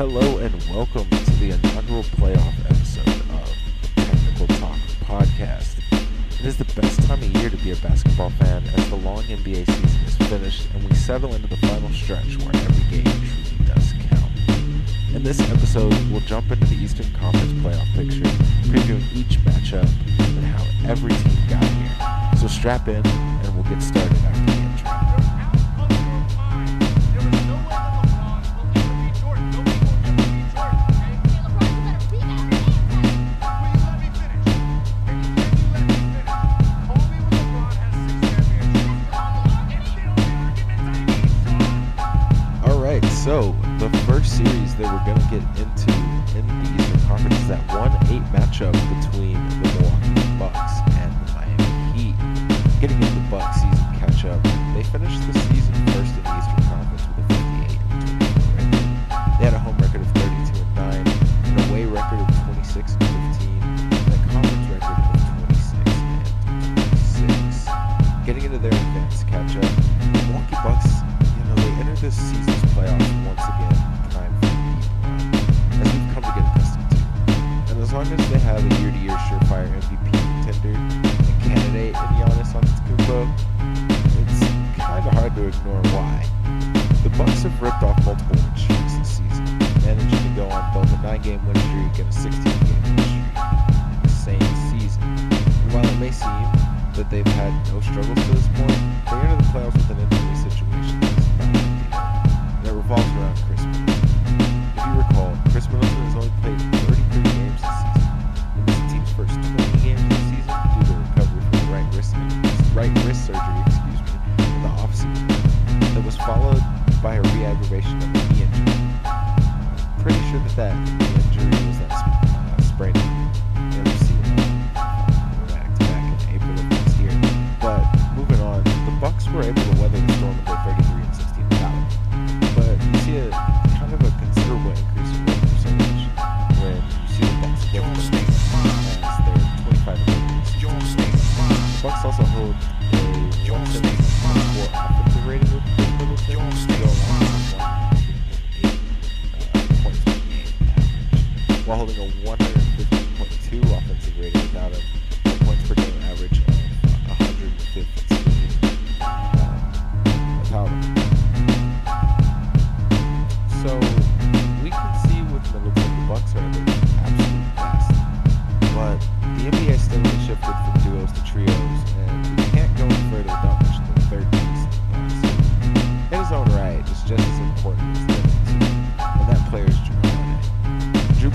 Hello and welcome to the inaugural playoff episode of the Technical Talk Podcast. It is the best time of year to be a basketball fan as the long NBA season is finished and we settle into the final stretch where every game truly does count. In this episode, we'll jump into the Eastern Conference playoff picture, previewing each matchup and how every team got here. So strap in and we'll get started get into Pretty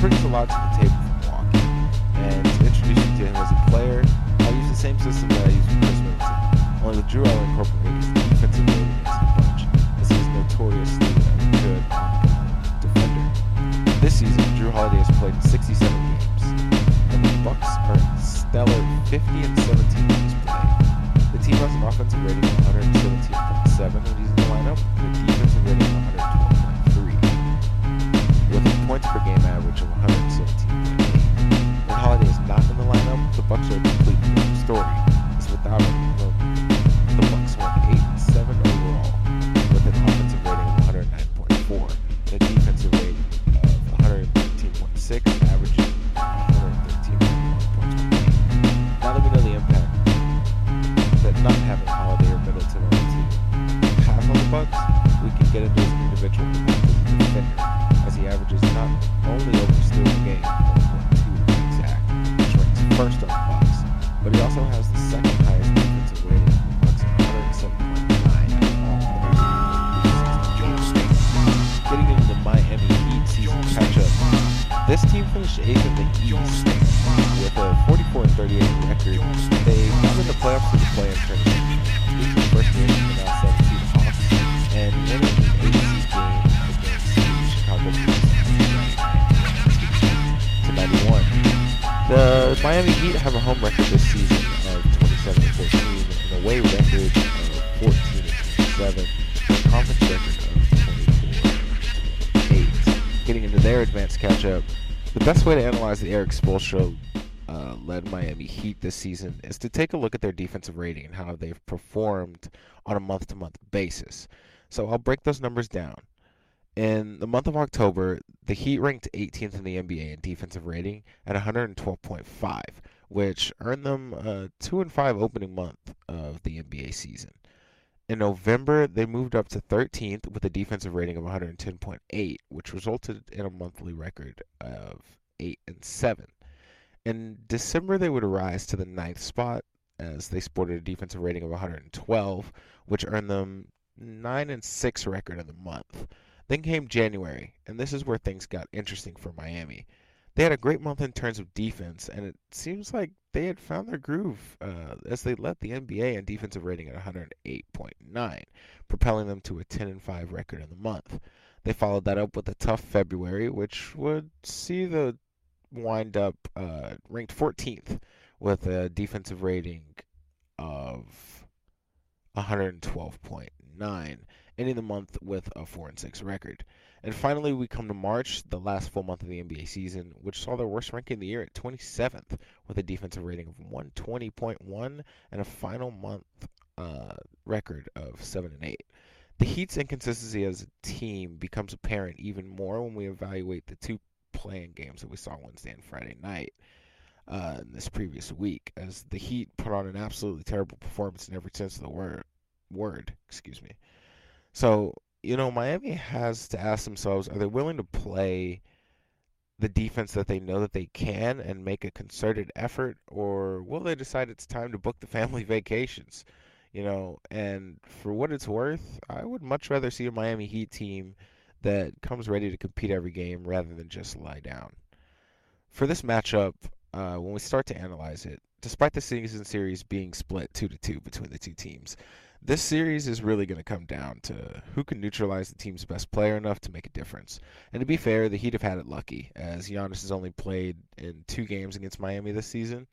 brings a lot to the table for Milwaukee, and to introduce you to him as a player, I'll use the same system that I use with Khris Middleton, only with Jrue I'll incorporate his defensive rating into the bunch, as is notoriously a good defender. This season, Jrue Holiday has played 67 games, and the Bucks are stellar 50 and 17 in his play. The team has an offensive rating of 117.7 when he's in the lineup, and a defensive rating of 112.3 with a points per game average of 117.8. When Holiday is not in the lineup, the Bucks are but he also has the second highest defensive rating the Bucks at 107.9 out of all players in the. Getting into the Miami Heat season catch-up, this team finished eighth in the East have a home record this season of 27 and 14, an away record of 14 and 27, a conference record of 24 and 8. Getting into their advanced catch-up, the best way to analyze the Erik Spoelstra uh, led Miami Heat this season is to take a look at their defensive rating and how they've performed on a month-to-month basis. So I'll break those numbers down. In the month of October, the Heat ranked 18th in the NBA in defensive rating at 112.5, which earned them a 2 and 5 opening month of the NBA season. In November, they moved up to 13th with a defensive rating of 110.8, which resulted in a monthly record of 8 and 7. In December, they would rise to the ninth spot as they sported a defensive rating of 112, which earned them 9 and 6 record of the month. Then came January, and this is where things got interesting for Miami. They had a great month in terms of defense, and it seems like they had found their groove uh, as they led the NBA in defensive rating at 108.9, propelling them to a 10 and 5 record in the month. They followed that up with a tough February, which would see the wind up uh, ranked 14th with a defensive rating of 112.9, ending the month with a 4 and 6 record. And finally, we come to March, the last full month of the NBA season, which saw their worst ranking of the year at 27th, with a defensive rating of 120.1 and a final month uh, record of 7 and 8. The Heat's inconsistency as a team becomes apparent even more when we evaluate the two playing games that we saw Wednesday and Friday night uh, in this previous week, as the Heat put on an absolutely terrible performance in every sense of the word. Word, excuse me. So you know, Miami has to ask themselves: Are they willing to play the defense that they know that they can and make a concerted effort, or will they decide it's time to book the family vacations? You know, and for what it's worth, I would much rather see a Miami Heat team that comes ready to compete every game rather than just lie down. For this matchup, uh, when we start to analyze it, despite the season series being split two to two between the two teams, this series is really going to come down to who can neutralize the team's best player enough to make a difference. And to be fair, the Heat have had it lucky, as Giannis has only played in two games against Miami this season.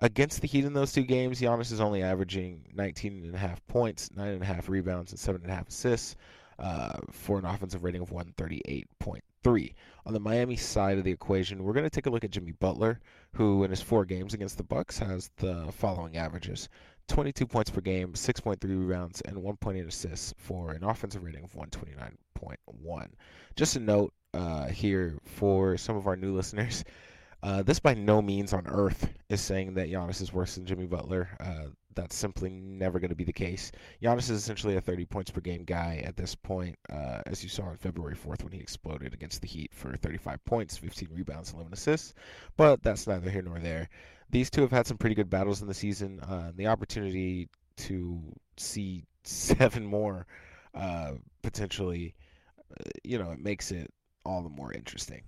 Against the Heat in those two games, Giannis is only averaging 19.5 points, 9.5 rebounds, and 7.5 assists uh, for an offensive rating of 138.3. On the Miami side of the equation, we're going to take a look at Jimmy Butler, who in his four games against the Bucks has the following averages: 22 points per game, 6.3 rebounds, and 1.8 assists for an offensive rating of 129.1. Just a note uh, here for some of our new listeners. Uh, this by no means on earth is saying that Giannis is worse than Jimmy Butler. Uh, that's simply never going to be the case. Giannis is essentially a 30 points per game guy at this point, uh, as you saw on February 4th when he exploded against the Heat for 35 points, 15 rebounds, 11 assists. But that's neither here nor there these two have had some pretty good battles in the season. Uh, the opportunity to see seven more uh, potentially, uh, you know, it makes it all the more interesting.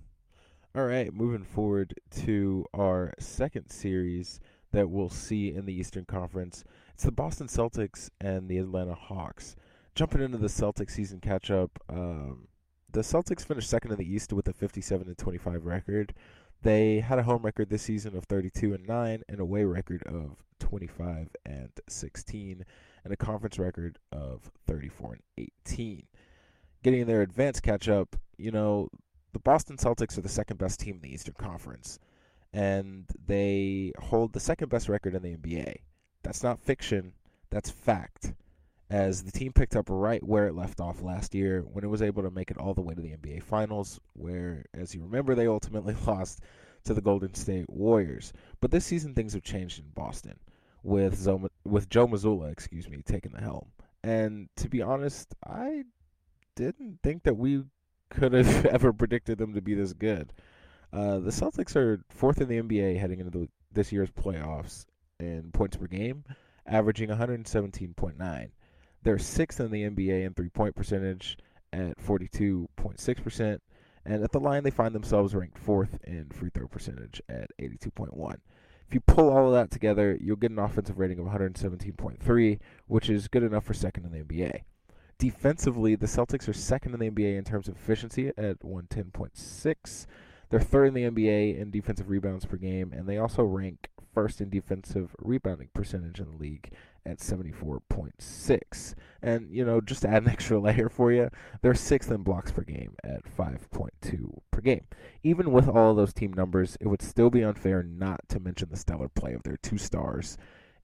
All right, moving forward to our second series that we'll see in the Eastern Conference. It's the Boston Celtics and the Atlanta Hawks. Jumping into the Celtics season catch up, um, the Celtics finished second in the East with a 57 25 record. They had a home record this season of 32 and 9, and away record of 25 and 16, and a conference record of 34 and 18. Getting their advanced catch up, you know, the Boston Celtics are the second best team in the Eastern Conference, and they hold the second best record in the NBA. That's not fiction, that's fact as the team picked up right where it left off last year when it was able to make it all the way to the NBA Finals, where, as you remember, they ultimately lost to the Golden State Warriors. But this season, things have changed in Boston with Zoma, with Joe Mazzulla, excuse me, taking the helm. And to be honest, I didn't think that we could have ever predicted them to be this good. Uh, the Celtics are fourth in the NBA heading into the, this year's playoffs in points per game, averaging 117.9. They're sixth in the NBA in three point percentage at 42.6%. And at the line, they find themselves ranked fourth in free throw percentage at 82.1. If you pull all of that together, you'll get an offensive rating of 117.3, which is good enough for second in the NBA. Defensively, the Celtics are second in the NBA in terms of efficiency at 110.6. They're third in the NBA in defensive rebounds per game, and they also rank first in defensive rebounding percentage in the league at 74.6. And, you know, just to add an extra layer for you, they're sixth in blocks per game at 5.2 per game. Even with all of those team numbers, it would still be unfair not to mention the stellar play of their two stars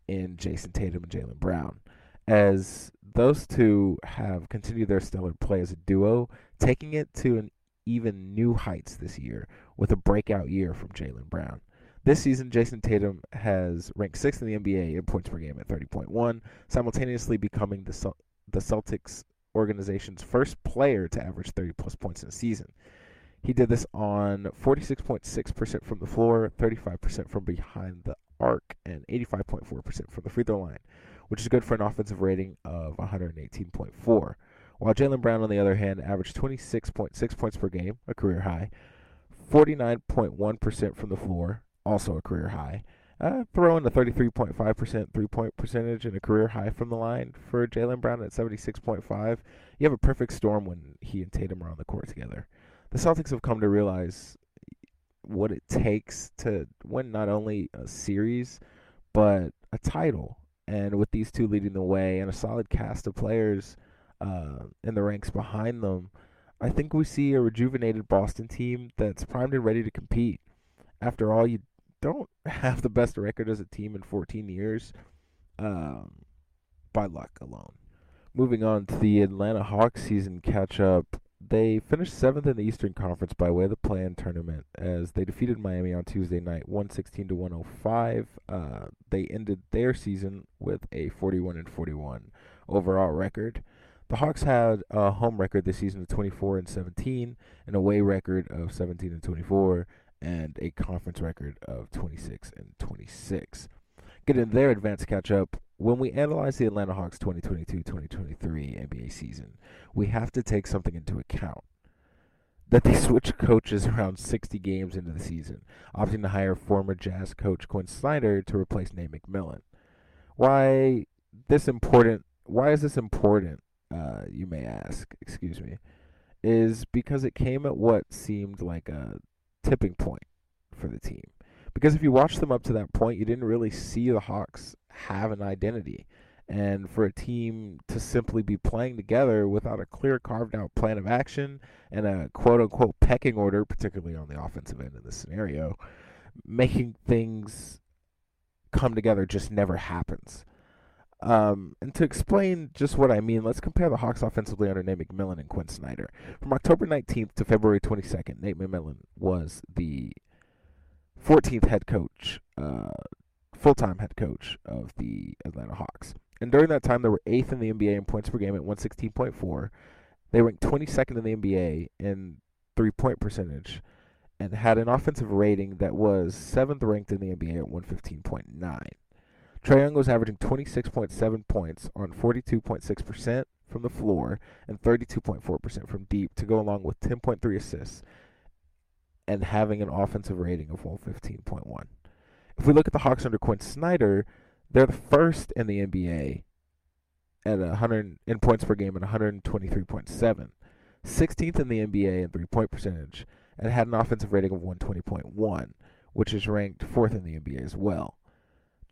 in Jayson Tatum and Jaylen Brown. As those two have continued their stellar play as a duo, taking it to an even new heights this year with a breakout year from Jaylen Brown. This season, Jayson Tatum has ranked sixth in the NBA in points per game at 30.1, simultaneously becoming the, the Celtics organization's first player to average 30 plus points in a season. He did this on 46.6% from the floor, 35% from behind the arc, and 85.4% from the free throw line, which is good for an offensive rating of 118.4. While Jaylen Brown, on the other hand, averaged 26.6 points per game, a career high, 49.1% from the floor, also a career high. Uh, throwing a 33.5% three point percentage and a career high from the line for Jaylen Brown at 76.5. You have a perfect storm when he and Tatum are on the court together. The Celtics have come to realize what it takes to win not only a series, but a title. And with these two leading the way and a solid cast of players uh, in the ranks behind them, I think we see a rejuvenated Boston team that's primed and ready to compete. After all, you don't have the best record as a team in 14 years um, by luck alone. Moving on to the Atlanta Hawks season catch up. They finished seventh in the Eastern Conference by way of the play-in tournament as they defeated Miami on Tuesday night, 116 to 105. Uh, they ended their season with a 41 and 41 overall record. The Hawks had a home record this season of 24 and 17, an away record of 17 and 24, and a conference record of 26 and 26. Getting their advanced catch up, when we analyze the Atlanta Hawks 2022-2023 NBA season, we have to take something into account. That they switched coaches around 60 games into the season, opting to hire former Jazz coach Quin Snyder to replace Nate McMillan. Why this important? Why is this important? Uh, you may ask. Excuse me. Is because it came at what seemed like a tipping point for the team. Because if you watch them up to that point, you didn't really see the Hawks have an identity. And for a team to simply be playing together without a clear carved out plan of action and a quote unquote pecking order, particularly on the offensive end of the scenario, making things come together just never happens. Um, and to explain just what I mean, let's compare the Hawks offensively under Nate McMillan and Quin Snyder. From October 19th to February 22nd, Nate McMillan was the 14th head coach, uh, full time head coach of the Atlanta Hawks. And during that time, they were eighth in the NBA in points per game at 116.4. They ranked 22nd in the NBA in three point percentage and had an offensive rating that was seventh ranked in the NBA at 115.9. Trae Young was averaging 26.7 points on 42.6% from the floor and 32.4% from deep to go along with 10.3 assists and having an offensive rating of 115.1. If we look at the Hawks under Quin Snyder, they're the first in the NBA at 100 in points per game at 123.7, 16th in the NBA in three-point percentage, and had an offensive rating of 120.1, which is ranked fourth in the NBA as well.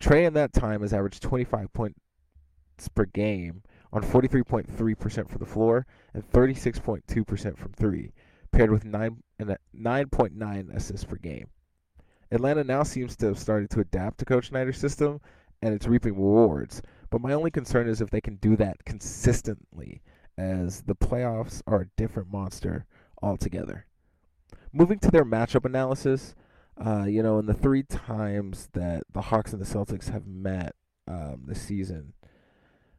Trae in that time has averaged 25 points per game on 43.3% for the floor and 36.2% from three, paired with 9 and 9.9 assists per game. Atlanta now seems to have started to adapt to Coach Snyder's system, and it's reaping rewards. But my only concern is if they can do that consistently, as the playoffs are a different monster altogether. Moving to their matchup analysis, uh, you know, in the three times that the Hawks and the Celtics have met um, this season,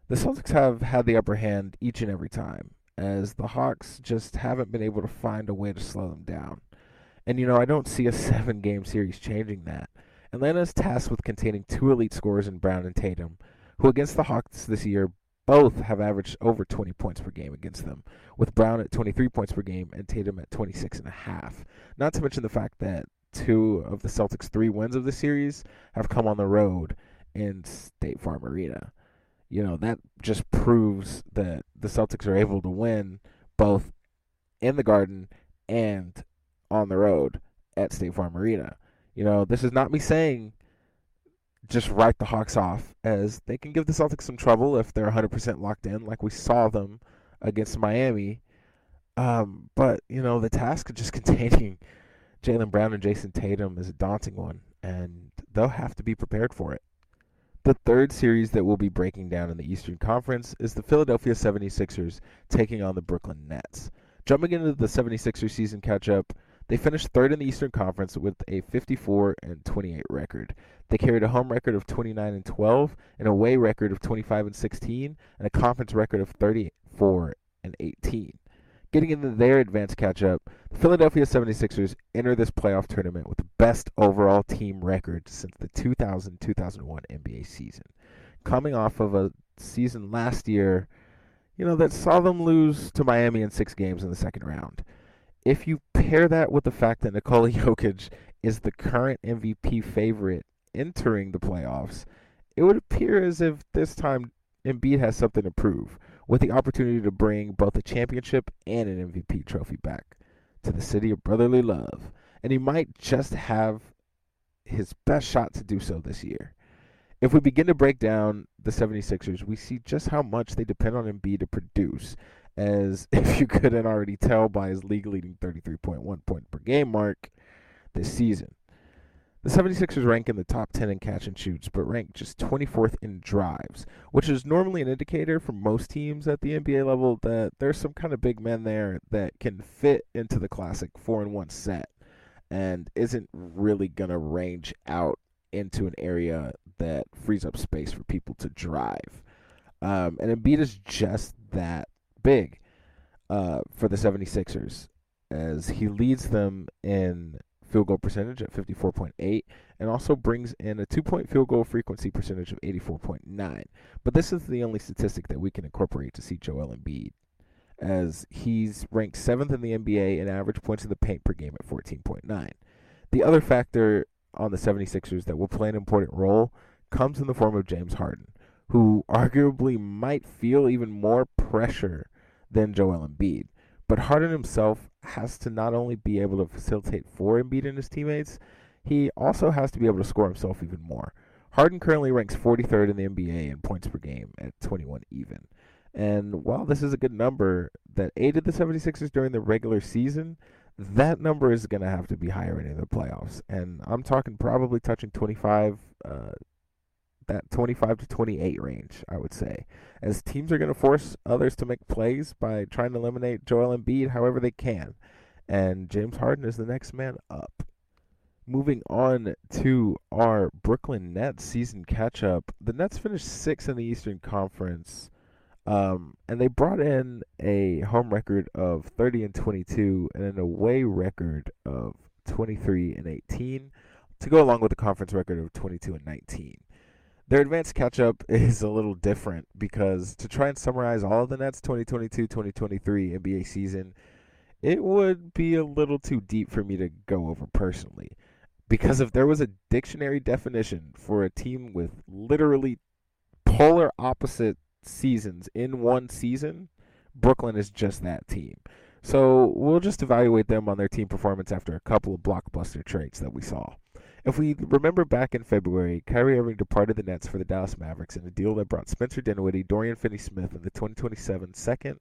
the Celtics have had the upper hand each and every time, as the Hawks just haven't been able to find a way to slow them down. And, you know, I don't see a seven game series changing that. Atlanta is tasked with containing two elite scorers in Brown and Tatum, who against the Hawks this year both have averaged over 20 points per game against them, with Brown at 23 points per game and Tatum at 26 and a half. Not to mention the fact that two of the Celtics' three wins of the series have come on the road in State Farm Arena. You know, that just proves that the Celtics are able to win both in the Garden and on the road at State Farm Arena. You know, this is not me saying just write the Hawks off, as they can give the Celtics some trouble if they're 100% locked in, like we saw them against Miami. Um, but, you know, the task of just containing Jaylen Brown and Jayson Tatum is a daunting one, and they'll have to be prepared for it. The third series that we'll be breaking down in the Eastern Conference is the Philadelphia 76ers taking on the Brooklyn Nets. Jumping into the 76ers season catch up, they finished third in the Eastern Conference with a 54 and 28 record. They carried a home record of 29 and 12, an away record of 25 and 16, and a conference record of 34 and 18. Getting into their advanced catch up, the Philadelphia 76ers enter this playoff tournament with the best overall team record since the 2000 2001 NBA season. Coming off of a season last year, you know, that saw them lose to Miami in six games in the second round. If you pair that with the fact that Nikola Jokic is the current MVP favorite entering the playoffs, it would appear as if this time Embiid has something to prove with the opportunity to bring both a championship and an MVP trophy back to the city of brotherly love. And he might just have his best shot to do so this year. If we begin to break down the 76ers, we see just how much they depend on Embiid to produce, as if you couldn't already tell by his league leading 33.1 point per game mark this season. The 76ers rank in the top 10 in catch and shoots, but rank just 24th in drives, which is normally an indicator for most teams at the NBA level that there's some kind of big men there that can fit into the classic 4 and 1 set and isn't really going to range out into an area that frees up space for people to drive. Um, and Embiid is just that big uh, for the 76ers as he leads them in field goal percentage at 54.8 and also brings in a two point field goal frequency percentage of 84.9. But this is the only statistic that we can incorporate to see Joel Embiid, as he's ranked seventh in the NBA in average points in the paint per game at 14.9. The other factor on the 76ers that will play an important role comes in the form of James Harden, who arguably might feel even more pressure than Joel Embiid. But Harden himself has to not only be able to facilitate for Embiid and his teammates, he also has to be able to score himself even more. Harden currently ranks 43rd in the NBA in points per game at 21 even. And while this is a good number that aided the 76ers during the regular season, that number is going to have to be higher in the playoffs. And I'm talking probably touching 25, uh, that 25 to 28 range, I would say. As teams are going to force others to make plays by trying to eliminate Joel Embiid however they can. And James Harden is the next man up. Moving on to our Brooklyn Nets season catch up. The Nets finished sixth in the Eastern Conference. Um, and they brought in a home record of 30 and 22 and an away record of 23 and 18 to go along with the conference record of 22 and 19. Their advanced catch up is a little different because to try and summarize all of the Nets 2022 2023 NBA season, it would be a little too deep for me to go over personally. Because if there was a dictionary definition for a team with literally polar opposite seasons in one season, Brooklyn is just that team. So we'll just evaluate them on their team performance after a couple of blockbuster trades that we saw. If we remember back in February, Kyrie Irving departed the Nets for the Dallas Mavericks in a deal that brought Spencer Dinwiddie, Dorian Finney-Smith, and the 2027 second,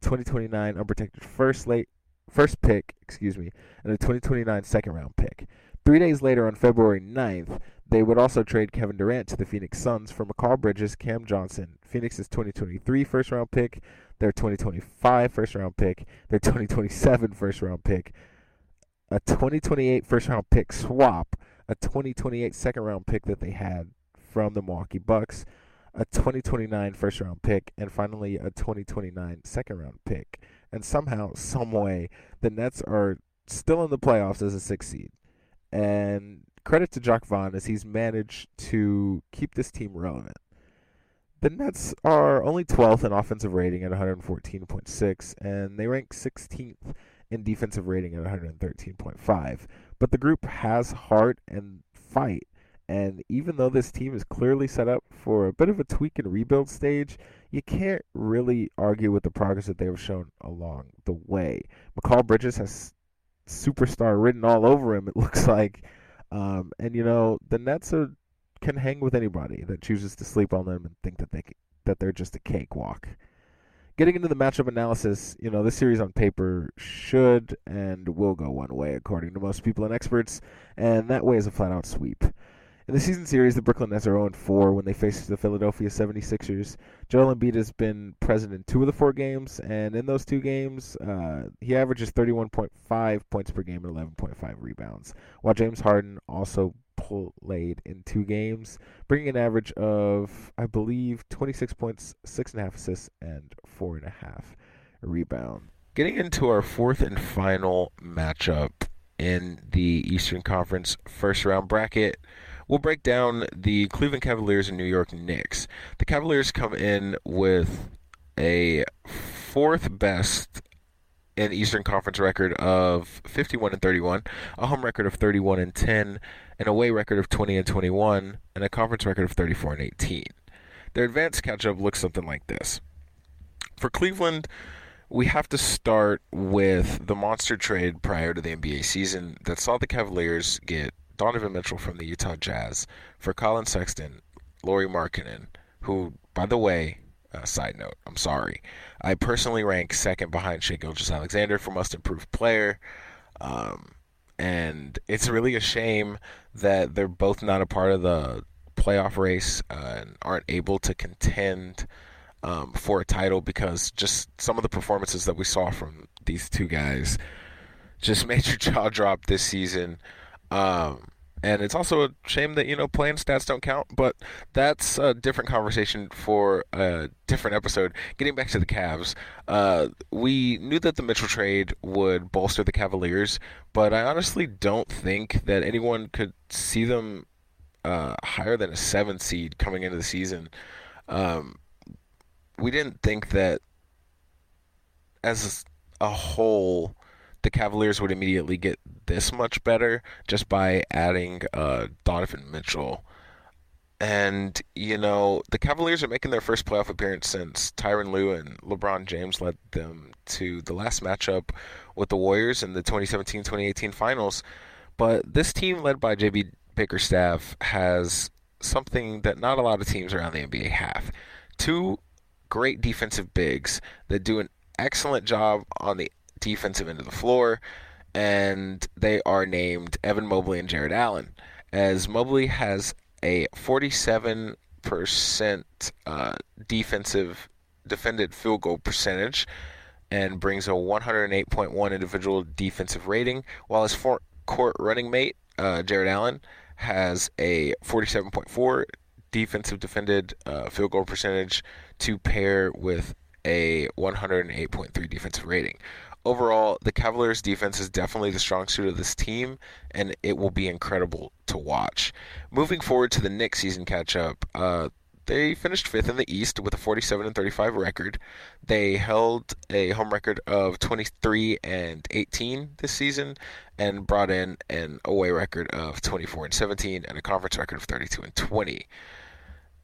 2029 unprotected first late first pick, excuse me, and the 2029 second round pick. Three days later, on February 9th, they would also trade Kevin Durant to the Phoenix Suns for Mikal Bridges, Cam Johnson, Phoenix's 2023 first round pick, their 2025 first round pick, their 2027 first round pick, a 2028 first round pick swap, a 2028 second round pick that they had from the Milwaukee Bucks, a 2029 first round pick, and finally a 2029 second round pick. And somehow, some way, the Nets are still in the playoffs as a six seed. And credit to Jacque Vaughn as he's managed to keep this team relevant. The Nets are only 12th in offensive rating at 114.6, and they rank 16th in defensive rating at 113.5. But the group has heart and fight. And even though this team is clearly set up for a bit of a tweak and rebuild stage, you can't really argue with the progress that they have shown along the way. Mikal Bridges has superstar written all over him, it looks like. Um, and, you know, the Nets are, can hang with anybody that chooses to sleep on them and think that, they, that they're just a cakewalk getting into the matchup analysis, you know, this series on paper should and will go one way, according to most people and experts, and that way is a flat out sweep. In the season series, the Brooklyn Nets are 0-4 when they face the Philadelphia 76ers. Joel Embiid has been present in two of the four games, and in those two games, uh, he averages 31.5 points per game and 11.5 rebounds, while James Harden also played in two games, bringing an average of, I believe, 26 points, 6.5 assists, and 4.5 rebound. Getting into our fourth and final matchup in the Eastern Conference first round bracket, we'll break down the Cleveland Cavaliers and New York Knicks. The Cavaliers come in with a fourth best in Eastern Conference record of 51 and 31, a home record of 31 and 10, an away record of 20 and 21, and a conference record of 34 and 18. Their advanced catch-up looks something like this. For Cleveland, we have to start with the monster trade prior to the NBA season that saw the Cavaliers get Donovan Mitchell from the Utah Jazz for Collin Sexton, Lauri Markkanen, who, by the way, uh, side note, I'm sorry, I personally rank second behind Shai Gilgeous-Alexander for most improved player. Um, and it's really a shame that they're both not a part of the playoff race uh, and aren't able to contend um, for a title because just some of the performances that we saw from these two guys just made your jaw drop this season. Um, and it's also a shame that you know playing stats don't count, but that's a different conversation for a different episode. Getting back to the Cavs, uh, we knew that the Mitchell trade would bolster the Cavaliers, but I honestly don't think that anyone could see them uh, higher than a seven seed coming into the season. Um, we didn't think that as a whole the Cavaliers would immediately get this much better just by adding uh, Donovan Mitchell. And, you know, the Cavaliers are making their first playoff appearance since Tyronn Lue and LeBron James led them to the last matchup with the Warriors in the 2017 2018 finals. But this team, led by JB Bickerstaff, has something that not a lot of teams around the NBA have. Two great defensive bigs that do an excellent job on the defensive end of the floor, and they are named Evan Mobley and Jarrett Allen. As Mobley has a 47% uh, defensive defended field goal percentage and brings a 108.1 individual defensive rating, while his court running mate, uh, Jarrett Allen, has a 47.4 defensive defended uh, field goal percentage to pair with a 108.3 defensive rating overall, the Cavaliers' defense is definitely the strong suit of this team, and it will be incredible to watch. Moving forward to the Knicks season catch-up, uh, they finished fifth in the East with a 47 and 35 record. They held a home record of 23 and 18 this season, and brought in an away record of 24 and 17 and a conference record of 32 and 20.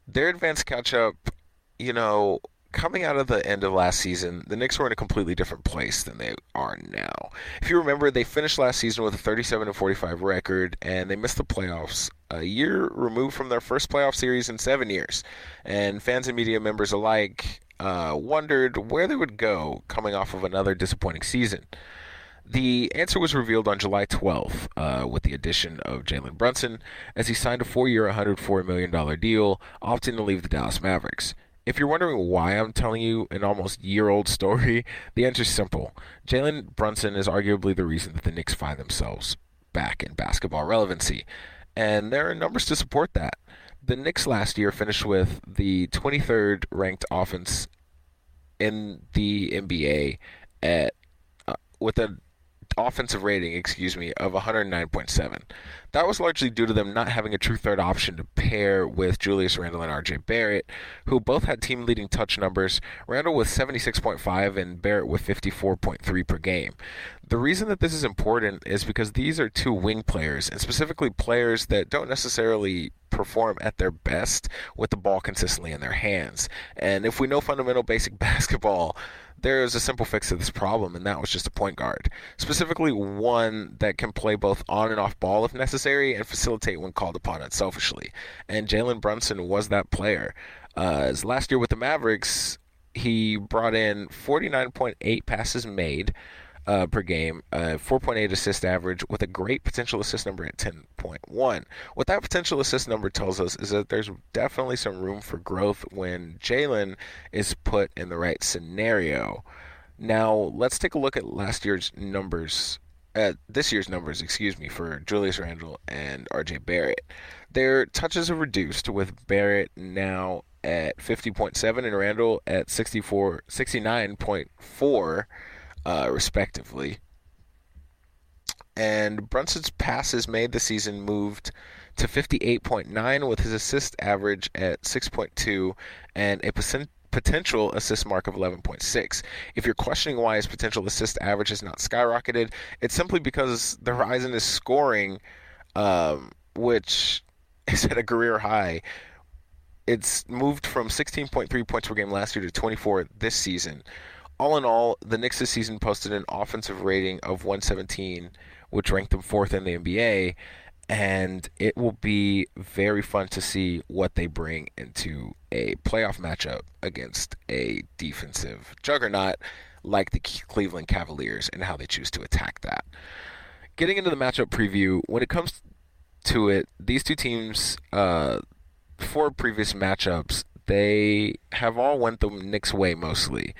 Their advanced catch-up, you know, coming out of the end of last season, the Knicks were in a completely different place than they are now. If you remember, they finished last season with a 37 45 record, and they missed the playoffs a year removed from their first playoff series in seven years. And fans and media members alike uh, wondered where they would go coming off of another disappointing season. The answer was revealed on July 12th uh, with the addition of Jalen Brunson as he signed a four year, $104 million deal, opting to leave the Dallas Mavericks. If you're wondering why I'm telling you an almost year old story, the answer is simple. Jalen Brunson is arguably the reason that the Knicks find themselves back in basketball relevancy. And there are numbers to support that. The Knicks last year finished with the 23rd ranked offense in the NBA at uh, with a offensive rating, excuse me, of 109.7. That was largely due to them not having a true third option to pair with Julius Randle and RJ Barrett, who both had team leading touch numbers, Randle with 76.5 and Barrett with 54.3 per game. The reason that this is important is because these are two wing players, and specifically players that don't necessarily perform at their best with the ball consistently in their hands. And if we know fundamental basic basketball, there is a simple fix to this problem, and that was just a point guard. Specifically, one that can play both on and off ball if necessary and facilitate when called upon unselfishly. And Jalen Brunson was that player. Uh, as last year with the Mavericks, he brought in 49.8 passes made, uh, per game, uh, 4.8 assist average with a great potential assist number at 10.1. What that potential assist number tells us is that there's definitely some room for growth when Jalen is put in the right scenario. Now, let's take a look at last year's numbers at this year's numbers, excuse me, for Julius Randle and RJ Barrett. Their touches are reduced with Barrett now at 50.7 and Randle at 64 69.4 uh, respectively. And Brunson's passes made the season moved to 58.9 with his assist average at 6.2 and a percent potential assist mark of 11.6. If you're questioning why his potential assist average has not skyrocketed, it's simply because the Horizon is scoring, um, which is at a career high. It's moved from 16.3 points per game last year to 24 this season. All in all, the Knicks this season posted an offensive rating of 117, which ranked them fourth in the NBA and it will be very fun to see what they bring into a playoff matchup against a defensive juggernaut like the Cleveland Cavaliers and how they choose to attack that. Getting into the matchup preview, when it comes to it, these two teams, uh, four previous matchups, they have all went the Knicks' way mostly,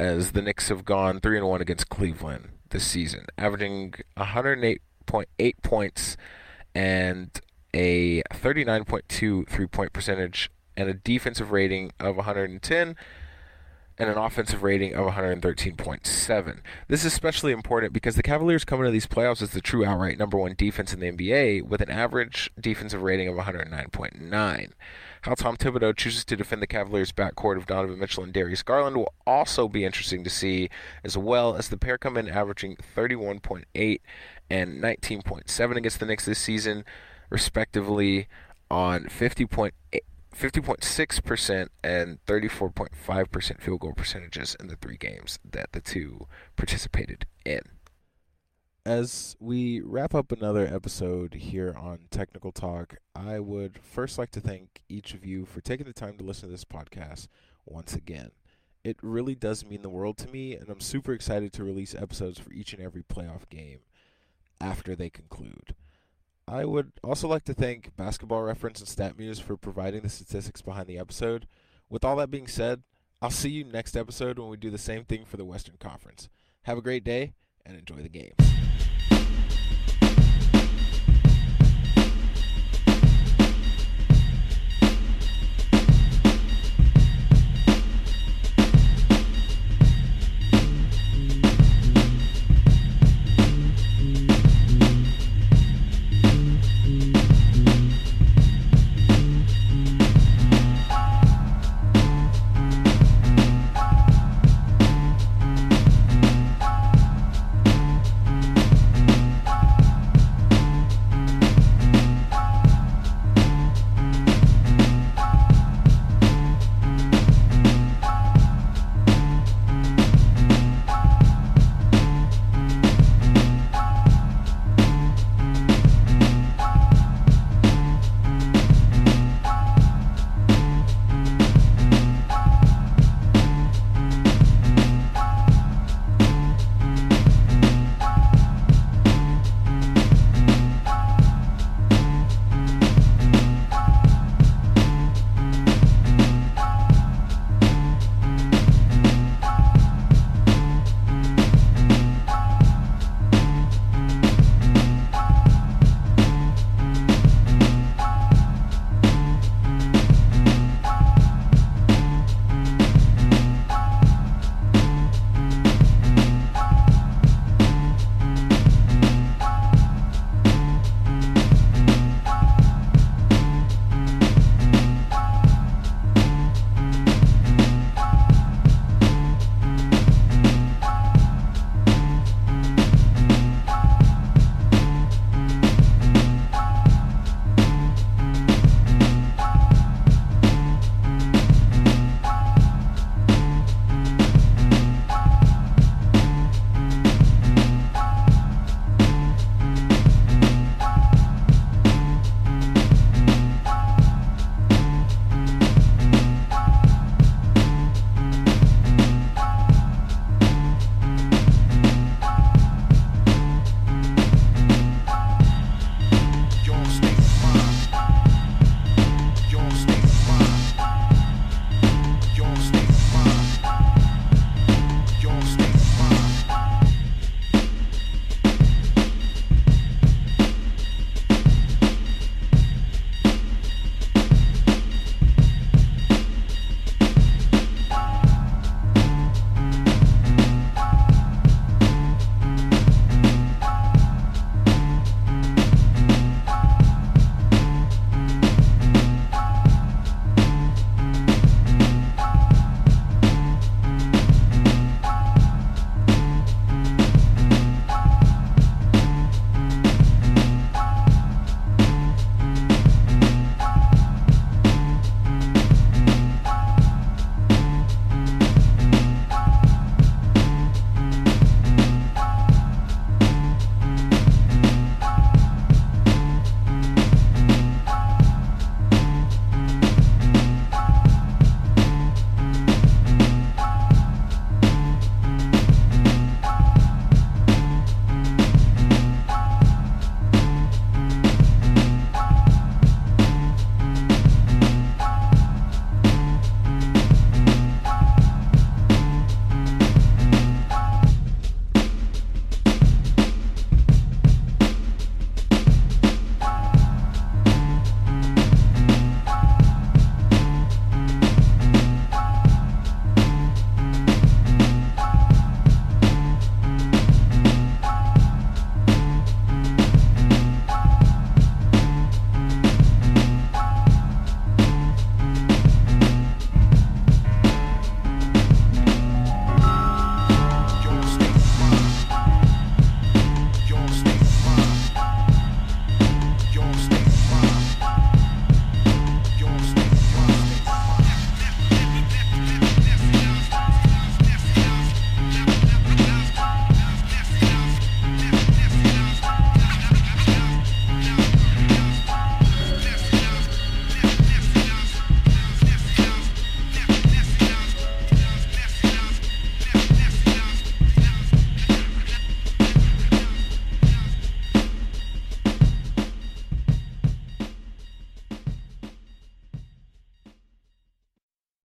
as the Knicks have gone three and one against Cleveland this season, averaging 108.8 points and a 39.2 three point percentage and a defensive rating of 110 and an offensive rating of 113.7. This is especially important because the Cavaliers come into these playoffs as the true outright number one defense in the NBA with an average defensive rating of 109.9. How Tom Thibodeau chooses to defend the Cavaliers' backcourt of Donovan Mitchell and Darius Garland will also be interesting to see, as well as the pair come in averaging 31.8 and 19.7 against the Knicks this season, respectively, on 50.8. 50.6% and 34.5% field goal percentages in the three games that the two participated in. As we wrap up another episode here on Technical Talk, I would first like to thank each of you for taking the time to listen to this podcast once again. It really does mean the world to me, and I'm super excited to release episodes for each and every playoff game after they conclude. I would also like to thank Basketball Reference and StatMuse for providing the statistics behind the episode. With all that being said, I'll see you next episode when we do the same thing for the Western Conference. Have a great day and enjoy the game.